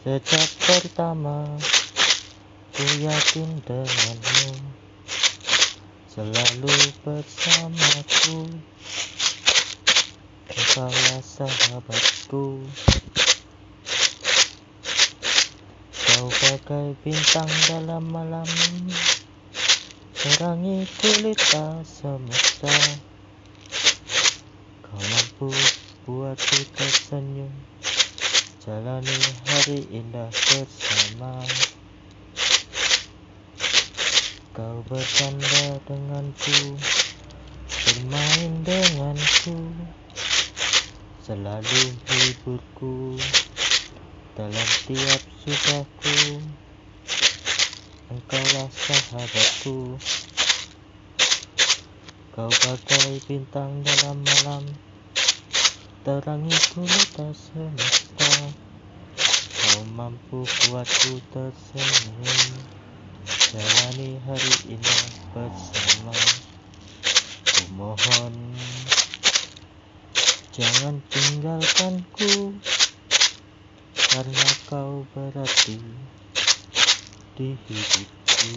Sejak pertama ku yakin denganmu. Selalu bersamaku. Engkaulah sahabatku. Kau bagai bintang dalam malam Terangi gulita semesta. Kau mampu buatku tersenyum Jalani hari indah bersama. Kau bercanda denganku Bermain denganku Selalu hiburku Dalam tiap susahku Engkaulah sahabatku. Kau bagai bintang dalam malam Terangi gulita semesta mampu buatku tersenyum. Jalani hari indah bersama. Ku mohon Jangan tinggalkanku Karena kau berarti Di hidupku